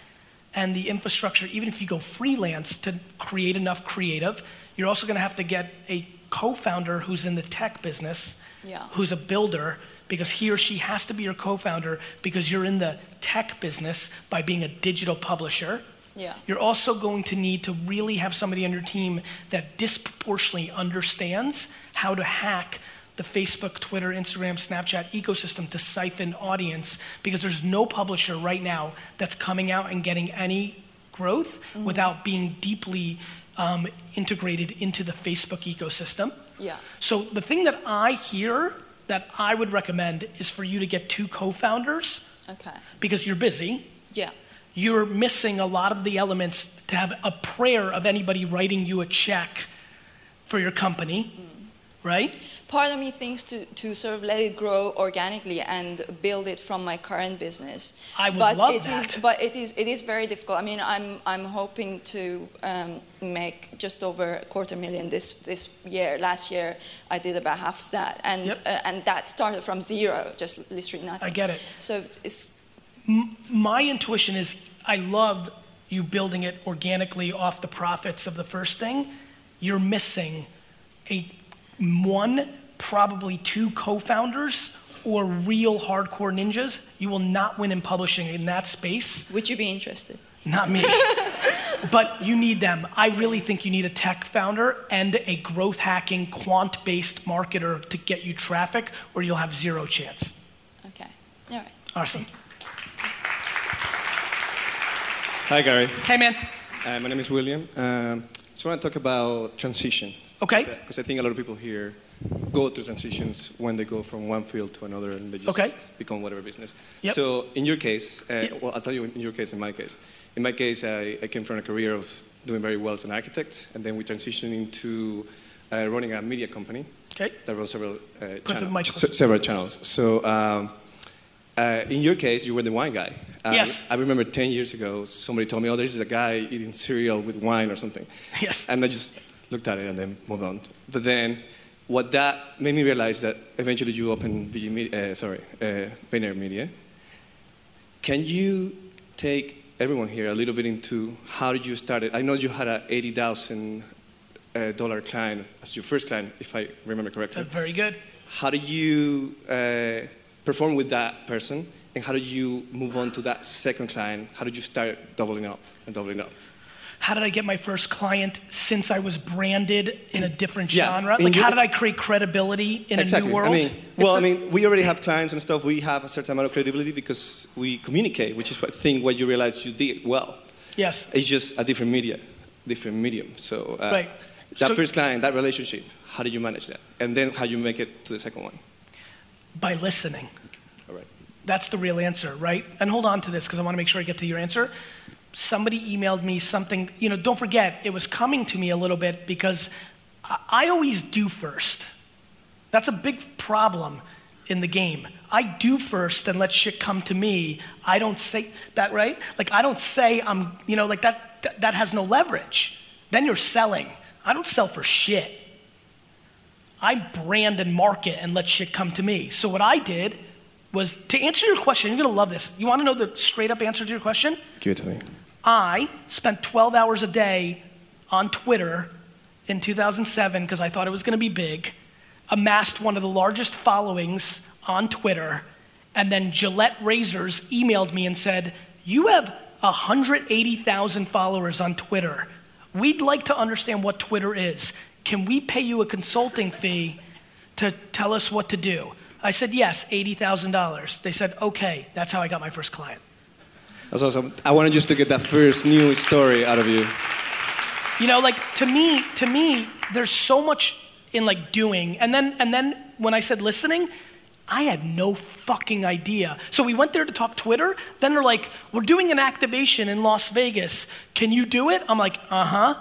and the infrastructure, even if you go freelance to create enough creative. You're also going to have to get a co founder who's in the tech business, Yeah. who's a builder, because he or she has to be your co founder because you're in the tech business by being a digital publisher. Yeah. You're also going to need to really have somebody on your team that disproportionately understands how to hack the Facebook, Twitter, Instagram, Snapchat ecosystem to siphon audience because there's no publisher right now that's coming out and getting any growth without being deeply um, integrated into the Facebook ecosystem. Yeah. So the thing that I hear that I would recommend is for you to get two co-founders Okay. because you're busy Yeah. you're missing a lot of the elements to have a prayer of anybody writing you a check for your company, mm. Right? part of me thinks to, to sort of let it grow organically and build it from my current business. I would but love it is- that. but it is it is very difficult. I mean, I'm I'm hoping to um, make just over a quarter million this this year. Last year, I did about half of that, and Yep. uh, and that started from zero, just literally nothing. I get it. So it's My intuition is I love you building it organically off the profits of the first thing. You're missing a one, probably two co-founders or real hardcore ninjas. You will not win in publishing in that space. would you be interested? Not me. but you need them. I really think you need a tech founder and a growth hacking, quant based marketer to get you traffic, or you'll have zero chance. Okay. All right. Awesome. Hi, Gary. Hey, man. Uh, my name is William. Um, just want to talk about transition. Okay. Because I think a lot of people here go through transitions when they go from one field to another and they just Okay. become whatever business. Yep. So in your case, uh, Yep. well, I'll tell you in your case, in my case. In my case, I, I came from a career of doing very well as an architect, and then we transitioned into uh, running a media company Okay. that runs several uh, the channels. several channels. So um, uh, in your case, you were the wine guy. Uh, Yes. I remember 10 years ago, somebody told me, oh, there's a guy eating cereal with wine or something. Yes. And I just looked at it and then moved on. But then what that made me realize that eventually you opened VG Media, uh, sorry, uh, VaynerMedia. Can you take everyone here a little bit into how you started? I know you had a $80,000 uh, client as your first client, if I remember correctly. That's very good. How did you uh, perform with that person? And how did you move on to that second client? How did you start doubling up and doubling up? How did I get my first client since I was branded in a different Yeah, genre? Like, how did I create credibility in exactly. a new world? I mean, well, I mean, we already have clients and stuff. We have a certain amount of credibility because we communicate, which is what I think what you realize you did well. yes. It's just a different media, different medium. So uh, Right. that So- first client, that relationship, how did you manage that? And then how you make it to the second one? By listening. All right. That's the real answer, right? And hold on to this because I want to make sure I get to your answer. Somebody emailed me something, you know, don't forget, it was coming to me a little bit because I, always do first. That's a big problem in the game. I do first and let shit come to me. I don't say that, right? Like, I don't say I'm, you know, like that, that, that has no leverage. Then you're selling. I don't sell for shit. I brand and market and let shit come to me. So what I did was to answer your question. You're gonna love this. You want to know the straight up answer to your question? Give it to me. I spent 12 hours a day on Twitter in 2007 because I thought it was going to be big, amassed one of the largest followings on Twitter, and then Gillette Razors emailed me and said, You have 180,000 followers on Twitter. We'd like to understand what Twitter is. Can we pay you a consulting fee to tell us what to do? I said, Yes, $80,000. They said, Okay, that's how I got my first client. That's awesome. I wanted just to get that first new story out of you. You know, like to me, to me, there's so much in like doing, and then and then when I said listening, I had no fucking idea. So we went there to talk Twitter. Then they're like, "We're doing an activation in Las Vegas. Can you do it?" I'm like, "Uh huh."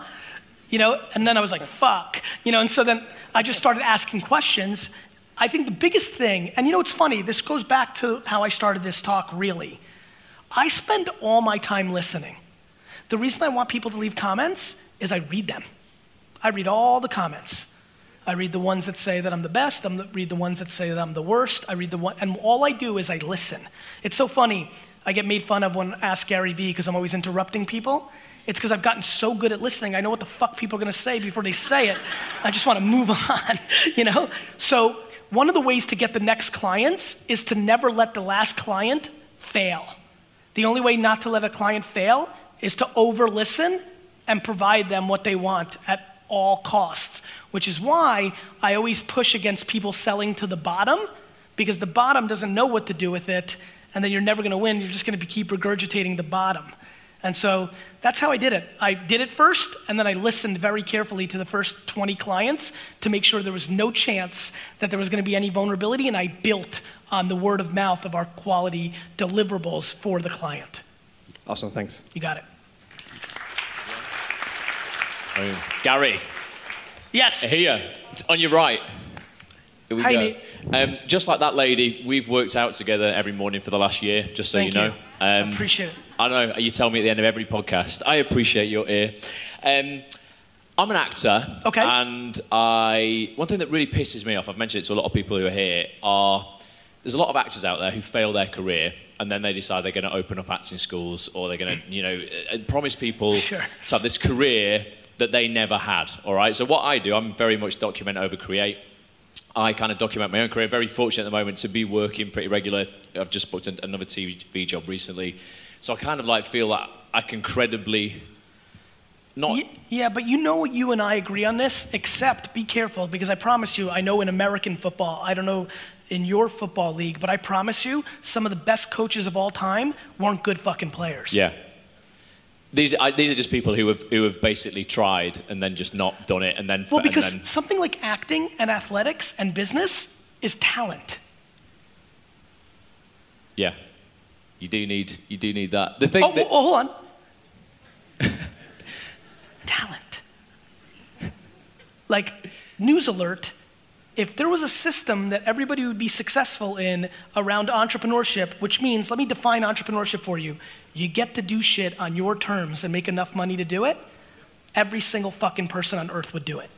You know, and then I was like, "Fuck." You know, and so then I just started asking questions. I think the biggest thing, and you know, it's funny. This goes back to how I started this talk. Really, I spend all my time listening. The reason I want people to leave comments is I read them. I read all the comments. I read the ones that say that I'm the best. I read the ones that say that I'm the worst. I read the one, and all I do is I listen. It's so funny. I get made fun of when I ask Gary Vee because I'm always interrupting people. It's because I've gotten so good at listening. I know what the fuck people are to say before they say it. I just want to move on, you know? So, one of the ways to get the next clients is to never let the last client fail. The only way not to let a client fail is to over listen and provide them what they want at all costs, which is why I always push against people selling to the bottom because the bottom doesn't know what to do with it, and then you're never going to win. You're just going to keep regurgitating the bottom. And so that's how I did it. I did it first, and then I listened very carefully to the first 20 clients to make sure there was no chance that there was going to be any vulnerability, and I built on the word of mouth of our quality deliverables for the client. Awesome, thanks. You got it. Boom. Gary, Yes. here, it's on your right. Here we Hi, go. Nate. Um, just like that lady, we've worked out together every morning for the last year, just so Thank you know. you. Um, Appreciate it. I know you tell me at the end of every podcast. I appreciate your ear. Um, I'm an actor. Okay. And I one thing that really pisses me off, I've mentioned it to a lot of people who are here, are there's a lot of actors out there who fail their career and then they decide they're going to open up acting schools or they're going to, you know, uh, promise people Sure. to have this career that they never had. All right. So what I do, I'm very much document over create. I kind of document my own career. Very fortunate at the moment to be working pretty regular. I've just booked another TV job recently, so I kind of like feel that I can credibly not. Yeah, but you know you and I agree on this, except be careful because I promise you, I know in American football, I don't know in your football league, but I promise you, some of the best coaches of all time weren't good fucking players. Yeah. These, I, these are just people who have who have basically tried and then just not done it and then Well, because then- something like acting and athletics and business is talent. yeah, you do need you do need that. The thing Oh, that, oh, hold on. talent. Like, news alert if there was a system that everybody would be successful in around entrepreneurship, which means, let me define entrepreneurship for you. You get to do shit on your terms and make enough money to do it, every single fucking person on earth would do it.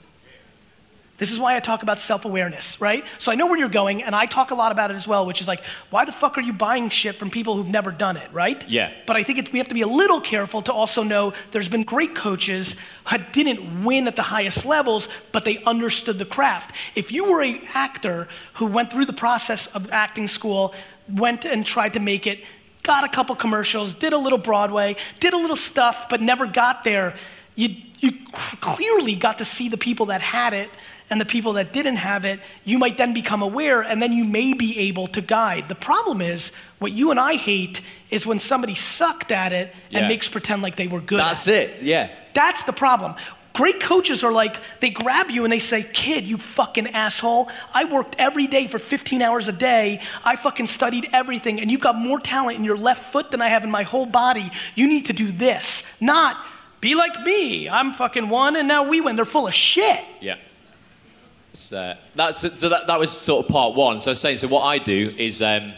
This is why I talk about self awareness, right? So I know where you're going, and I talk a lot about it as well, which is like, why the fuck are you buying shit from people who've never done it, right? Yeah. But I think it, we have to be a little careful to also know there's been great coaches who didn't win at the highest levels, but they understood the craft. If you were an actor who went through the process of acting school, went and tried to make it, got a couple commercials, did a little Broadway, did a little stuff, but never got there, you, you clearly got to see the people that had it and the people that didn't have it, you might then become aware and then you may be able to guide. The problem is, what you and I hate is when somebody sucked at it and makes pretend like they were good. that's at it. Yeah. That's the problem. Great coaches are like, they grab you and they say, Kid, you fucking asshole. I worked every day for 15 hours a day. I fucking studied everything, and you've got more talent in your left foot than I have in my whole body. You need to do this. Not, be like me. I'm fucking one, and now we win. They're full of shit. Yeah. So, that's, so that, that was sort of part one. So I was saying, so what I do is um,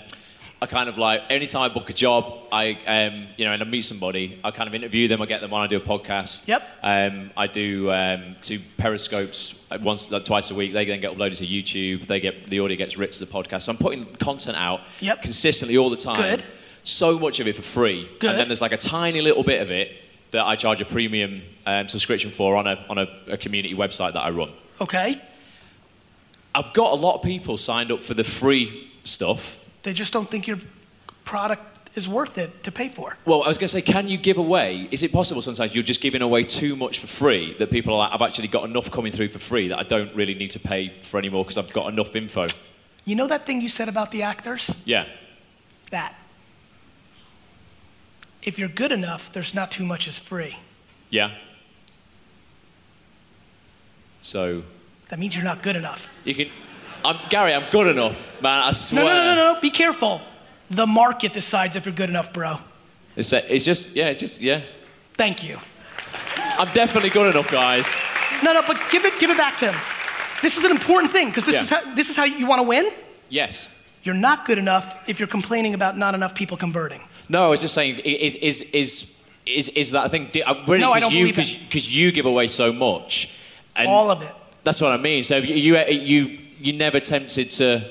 I kind of like anytime I book a job, I um, you know, and I meet somebody, I kind of interview them. I get them on. I do a podcast. Yep. Um, I do um, two periscopes once, like, twice a week. They then get uploaded to YouTube. They get the audio gets ripped as a podcast. So I'm putting content out Yep. consistently all the time. Good. So much of it for free, Good. and then there's like a tiny little bit of it that I charge a premium um, subscription for on a on a, a community website that I run. Okay. I've got a lot of people signed up for the free stuff. They just don't think your product is worth it to pay for. Well, I was going to say, can you give away? Is it possible sometimes you're just giving away too much for free that people are like, I've actually got enough coming through for free that I don't really need to pay for anymore because I've got enough info? You know that thing you said about the actors? Yeah. That. If you're good enough, there's not too much is free. Yeah. So That means you're not good enough. you can. I'm Gary. I'm good enough, man. I swear. no, no, no, no. Be careful. The market decides if you're good enough, bro. It's, uh, it's just, yeah, it's just, yeah. Thank you. I'm definitely good enough, guys. No, no, but give it, give it back to him. This is an important thing because this Yeah. is how this is how you want to win. Yes. You're not good enough if you're complaining about not enough people converting. No, I was just saying, is is is is, is that I think di- uh, really No, I because don't you believe because you give away so much, and All of it. That's what I mean. So you you you you never tempted to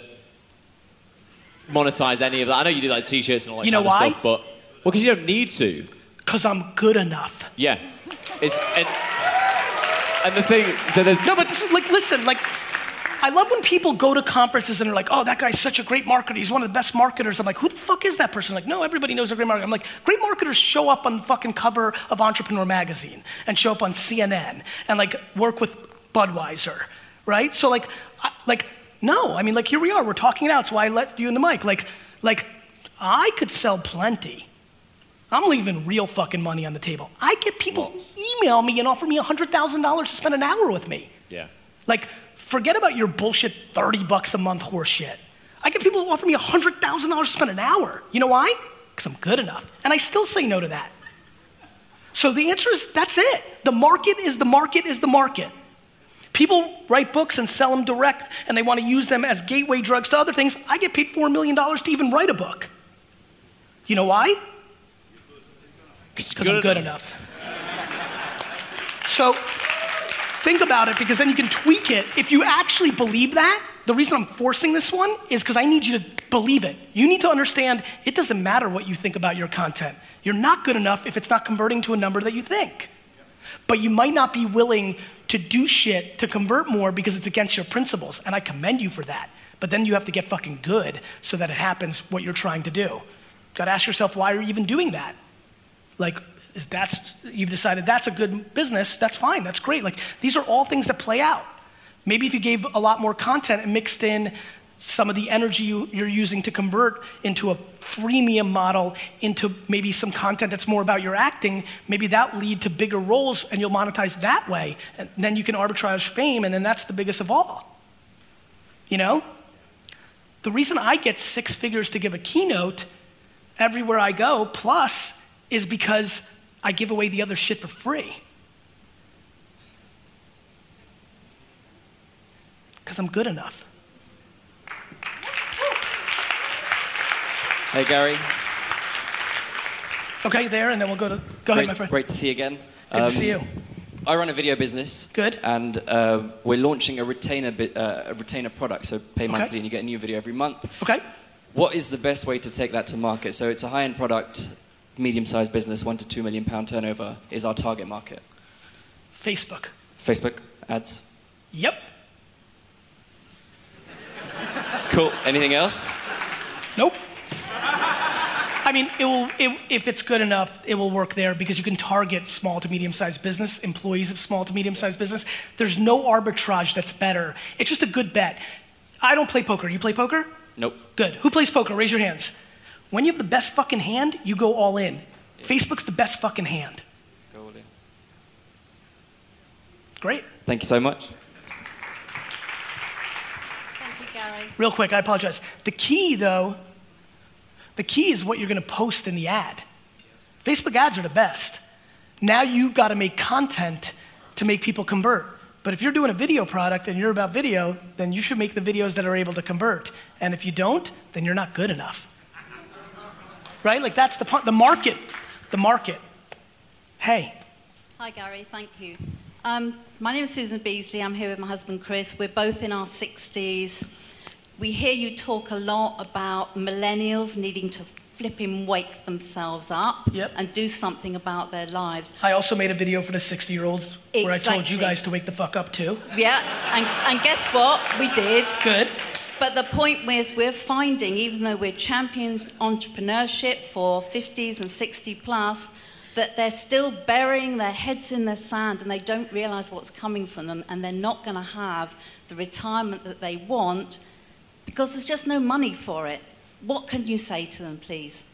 monetize any of that. I know you do like t-shirts and all that You know kind of why? stuff, but well, because you don't need to. Because I'm good enough. Yeah, it's and and the thing. So No, but this is like, listen, like, I love when people go to conferences and they're like, oh, that guy's such a great marketer. He's one of the best marketers. I'm like, who the fuck is that person? Like, no, everybody knows a great marketer. I'm like, great marketers show up on the fucking cover of Entrepreneur Magazine and show up on CNN and like work with Budweiser, right? So like, I, like, no, I mean, like, here we are. We're talking it out. So I let you in the mic. Like, like, I could sell plenty. I'm leaving real fucking money on the table. I get people email me and offer me $100,000 to spend an hour with me. yeah. Like, forget about your bullshit 30 bucks a month horse shit. I get people who offer me $100,000 to spend an hour. You know why? Because I'm good enough. And I still say no to that. So the answer is that's it. The market is the market is the market. People write books and sell them direct, and they want to use them as gateway drugs to other things. I get paid $4 million to even write a book. You know why? Because I'm good enough. So think about it because then you can tweak it. If you actually believe that, the reason I'm forcing this one is because I need you to believe it. You need to understand it doesn't matter what you think about your content. You're not good enough if it's not converting to a number that you think. But you might not be willing to do shit to convert more because it's against your principles. And I commend you for that. But then you have to get fucking good so that it happens what you're trying to do. Got to ask yourself why are you even doing that? Like, is that's you've decided that's a good business, that's fine, that's great. Like these are all things that play out. Maybe if you gave a lot more content and mixed in some of the energy you, you're using to convert into a freemium model into maybe some content that's more about your acting, maybe that lead to bigger roles and you'll monetize that way. And then you can arbitrage fame, and then that's the biggest of all. You know? The reason I get six figures to give a keynote everywhere I go, plus, is because I give away the other shit for free. Because I'm good enough. Hey, Gary. Okay, there, and then we'll go to. Go ahead, my friend. Great to see you again. Good to see you. I run a video business. Good. And uh, we're launching a retainer, bi- uh, a retainer product, so pay Okay. monthly and you get a new video every month. Okay. What is the best way to take that to market? So it's a high-end product, medium-sized business, one to two million pound turnover is our target market. Facebook. Facebook ads. Yep. Cool. Anything else? Nope. I mean, it will, it, if it's good enough, it will work there because you can target small to medium sized business, employees of small to medium sized business. There's no arbitrage that's better. It's just a good bet. I don't play poker. You play poker? Nope. Good. Who plays poker? Raise your hands. When you have the best fucking hand, you go all in. Facebook's the best fucking hand. Go all in. Great. Thank you so much. Thank you, Gary. Real quick, I apologize. The key, though, the key is what you're going to post in the ad. Facebook ads are the best. Now you've got to make content to make people convert. But if you're doing a video product and you're about video, then you should make the videos that are able to convert. And if you don't, then you're not good enough. right? Like that's the the market, the market. Hey, Hi, Gary. Thank you. Um, my name is Susan Beasley. I'm here with my husband Chris. We're both in our 60s. We hear you talk a lot about millennials needing to flipping wake themselves up and do something about their lives. I also made a video for the 60 year olds where I told you guys to wake the fuck up too. Yeah, and, and guess what? We did. Good. But the point is, we're finding, even though we're championing entrepreneurship for 50s and 60 plus, that they're still burying their heads in the sand and they don't realize what's coming from them and they're not going to have the retirement that they want because there's just no money for it. What can you say to them, please?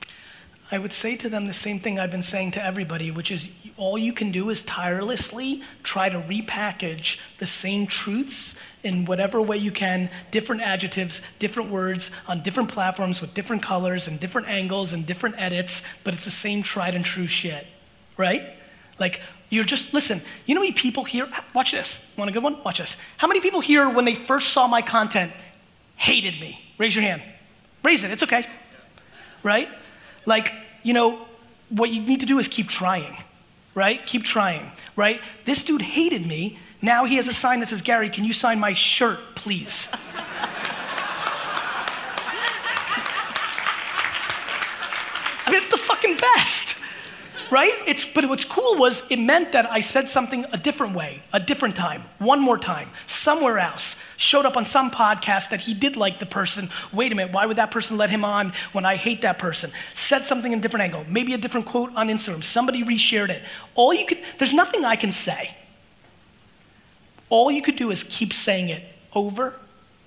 I would say to them the same thing I've been saying to everybody, which is all you can do is tirelessly try to repackage the same truths in whatever way you can, different adjectives, different words on different platforms with different colors and different angles and different edits, but it's the same tried and true shit, right? Like, you're just, listen, you know how many people here, watch this. Want a good one? Watch this. How many people here, when they first saw my content, hated me? Raise your hand. Raise it, it's okay. Right? Like, you know, what you need to do is keep trying, right? Keep trying, right? This dude hated me. Now he has a sign that says, Gary, can you sign my shirt, please? I mean, it's the fucking best, right? It's, but what's cool was it meant that I said something a different way, a different time, one more time, somewhere else. Showed up on some podcast that he did like the person. Wait a minute, why would that person let him on when I hate that person? Said something in a different angle, maybe a different quote on Instagram. Somebody reshared it. All you could, there's nothing I can say. All you could do is keep saying it over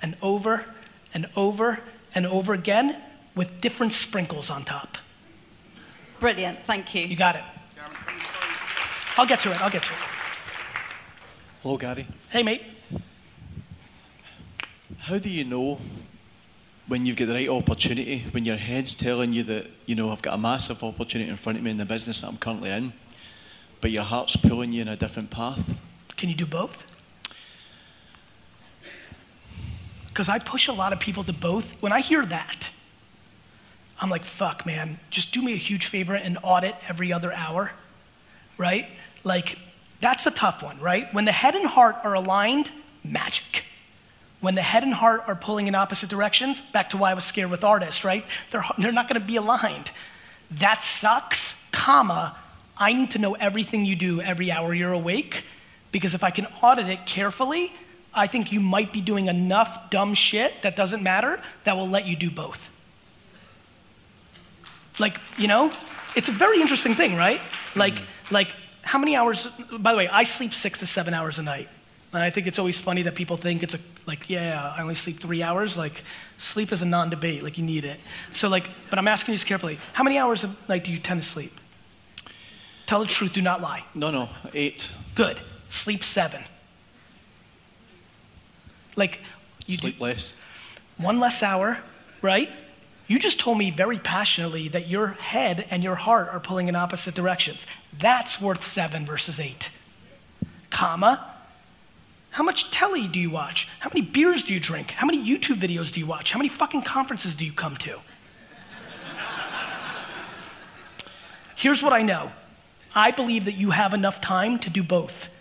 and over and over and over again with different sprinkles on top. Brilliant, thank you. You got it. I'll get to it. I'll get to it. Hello, Gary. Hey, mate. How do you know when you've got the right opportunity, when your head's telling you that, you know, I've got a massive opportunity in front of me in the business that I'm currently in, but your heart's pulling you in a different path? Can you do both? Because I push a lot of people to both. When I hear that, I'm like, fuck, man, just do me a huge favor and audit every other hour, right? Like, that's a tough one, right? When the head and heart are aligned, magic. When the head and heart are pulling in opposite directions, back to why I was scared with artists, right? They're, they're not gonna be aligned. That sucks, comma, I need to know everything you do every hour you're awake, because if I can audit it carefully, I think you might be doing enough dumb shit that doesn't matter that will let you do both. Like, you know, it's a very interesting thing, right? Like, mm-hmm. like how many hours? By the way, I sleep six to seven hours a night, and I think it's always funny that people think it's a like, yeah, I only sleep three hours. Like, sleep is a non-debate. Like, you need it. So, like, but I'm asking you this carefully. How many hours a night do you tend to sleep? Tell the truth. Do not lie. No, no, eight. Good. Sleep seven. Like, you Sleep less. one less hour, right? You just told me very passionately that your head and your heart are pulling in opposite directions. That's worth seven versus eight. Comma. How much telly do you watch? How many beers do you drink? How many YouTube videos do you watch? How many fucking conferences do you come to? Here's what I know I believe that you have enough time to do both,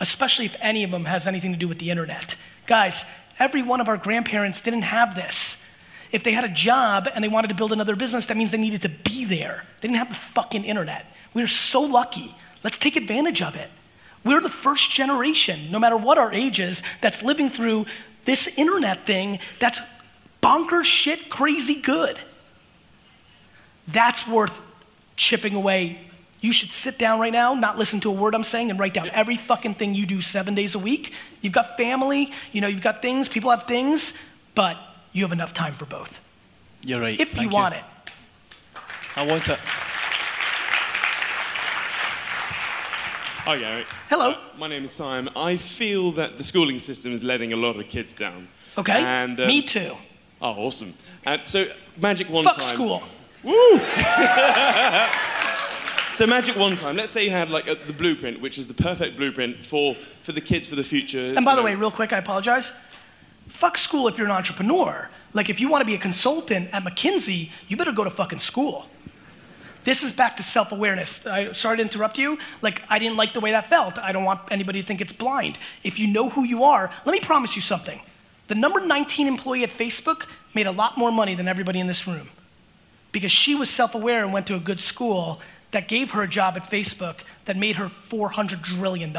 especially if any of them has anything to do with the internet. Guys, every one of our grandparents didn't have this. If they had a job and they wanted to build another business, that means they needed to be there. They didn't have the fucking internet. We're so lucky. Let's take advantage of it. We're the first generation, no matter what our age is, that's living through this internet thing that's bonkers shit crazy good. That's worth chipping away. You should sit down right now, not listen to a word I'm saying, and write down every fucking thing you do seven days a week. You've got family, you know, you've got things, people have things, but you have enough time for both. You're right. If Thank you want it. I want it. Hi, Gary. Hello. Uh, my name is Simon. I feel that the schooling system is letting a lot of kids down. Okay? And, um, Me too. Oh, awesome. And so, Magic One Fuck Time. school. Woo! so, Magic One Time. Let's say you had like a, the blueprint, which is the perfect blueprint for for the kids for the future. And by the know. way, real quick, I apologize. Fuck school if you're an entrepreneur. Like, if you want to be a consultant at McKinsey, you better go to fucking school. This is back to self awareness. I sorry to interrupt you. Like, I didn't like the way that felt. I don't want anybody to think it's blind. If you know who you are, let me promise you something. The number 19 employee at Facebook made a lot more money than everybody in this room because she was self aware and went to a good school that gave her a job at Facebook that made her $400 trillion.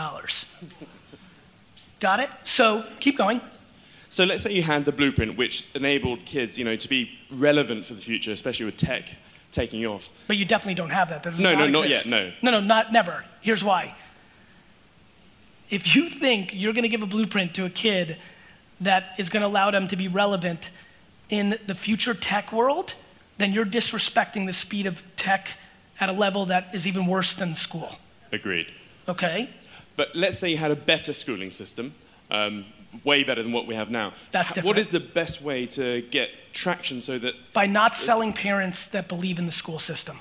Got it? So keep going. So let's say you had the blueprint which enabled kids, you know, to be relevant for the future, especially with tech taking off. But you definitely don't have that. That No, no, not exist. yet, No, no, not never. Here's why. If you think you're going to give a blueprint to a kid that is going to allow them to be relevant in the future tech world, then you're disrespecting the speed of tech at a level that is even worse than school. Agreed. Okay? But let's say you had a better schooling system, um, way better than what we have now. That's H- What is the best way to get traction so that? By not selling parents that believe in the school system.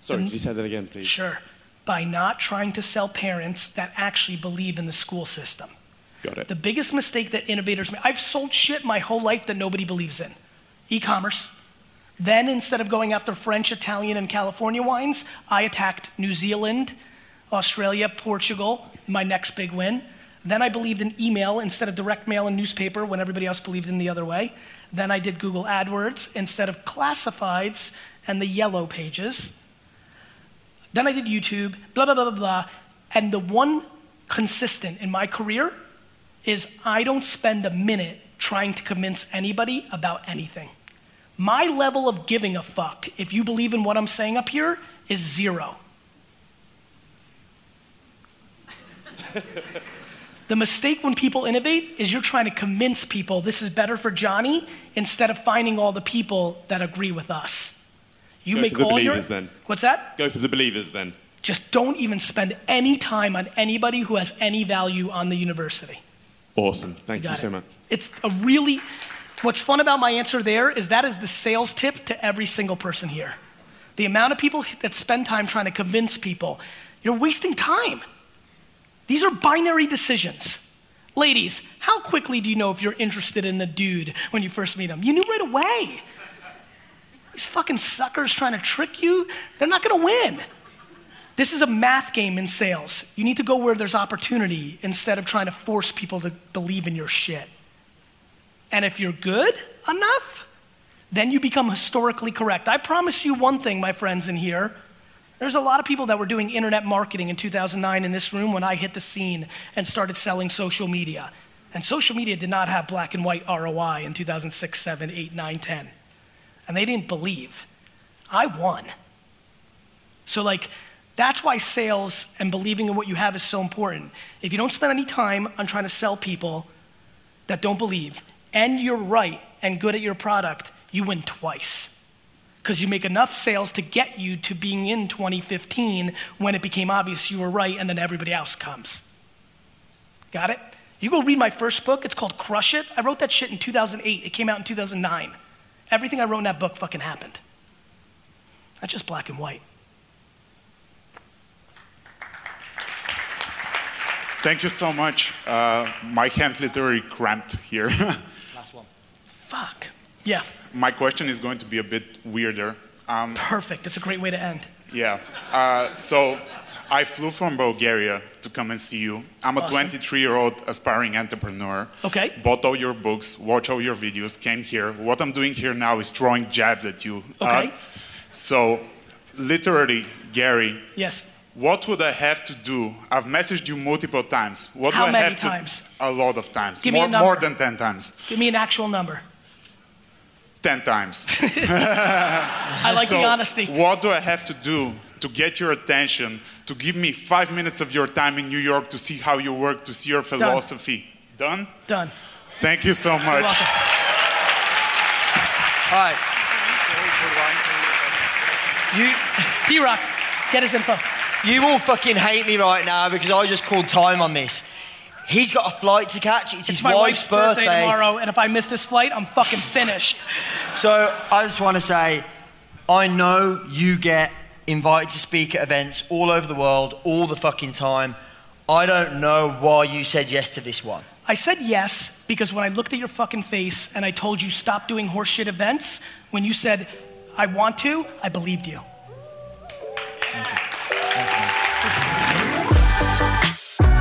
Sorry, mm-hmm. could you say that again, please? Sure. By not trying to sell parents that actually believe in the school system. Got it. The biggest mistake that innovators make, I've sold shit my whole life that nobody believes in. E commerce. Then instead of going after French, Italian, and California wines, I attacked New Zealand, Australia, Portugal, my next big win. Then I believed in email instead of direct mail and newspaper when everybody else believed in the other way. Then I did Google AdWords instead of classifieds and the yellow pages. Then I did YouTube, blah, blah, blah, blah, blah. And the one consistent in my career is I don't spend a minute trying to convince anybody about anything. My level of giving a fuck, if you believe in what I'm saying up here, is zero. the mistake when people innovate is you're trying to convince people this is better for Johnny instead of finding all the people that agree with us. You Go make for the all your believers then. What's that? Go for the believers then. Just don't even spend any time on anybody who has any value on the university. Awesome. Thank you, Got so much. It's a really, what's fun about my answer there is that is the sales tip to every single person here. The amount of people that spend time trying to convince people, you're wasting time. These are binary decisions. Ladies, how quickly do you know if you're interested in the dude when you first meet him? You knew right away. These fucking suckers trying to trick you, they're not gonna win. This is a math game in sales. You need to go where there's opportunity instead of trying to force people to believe in your shit. And if you're good enough, then you become historically correct. I promise you one thing, my friends in here. There's a lot of people that were doing internet marketing in 2009 in this room when I hit the scene and started selling social media. And social media did not have black and white ROI in 2006, 7, 8, 9, 10. And they didn't believe. I won. So, like, that's why sales and believing in what you have is so important. If you don't spend any time on trying to sell people that don't believe, and you're right and good at your product, you win twice. Because you make enough sales to get you to being in 2015 when it became obvious you were right, and then everybody else comes. Got it? You go read my first book, it's called Crush It. I wrote that shit in 2008, it came out in 2009. Everything I wrote in that book fucking happened. That's just black and white. Thank you so much. Uh, my hand literally cramped here. Last one. Fuck. Yeah. my question is going to be a bit weirder. Um, Perfect. That's a great way to end. yeah. Uh, so I flew from Bulgaria to come and see you. I'm a Awesome. 23 year old aspiring entrepreneur. Okay. Bought all your books, watched all your videos, came here. What I'm doing here now is throwing jabs at you. Okay. Uh, so, literally, Gary, Yes. what would I have to do? I've messaged you multiple times. What How do I many have to? times? A lot of times. Give me a number. more than 10 times. Give me an actual number. 10 times. I like so the honesty. What do I have to do to get your attention, to give me five minutes of your time in New York to see how you work, to see your philosophy? Done? Done. Thank you so much. welcome. All right. You, D-Rock, get his info. You all fucking hate me right now because I just called time on this. He's got a flight to catch. It's, his My wife's, wife's birthday tomorrow, and if I miss this flight, I'm fucking finished. So I just want to say, I know you get invited to speak at events all over the world all the fucking time. I don't know why you said yes to this one. I said yes because when I looked at your fucking face and I told you stop doing horseshit events, when you said I want to, I believed you.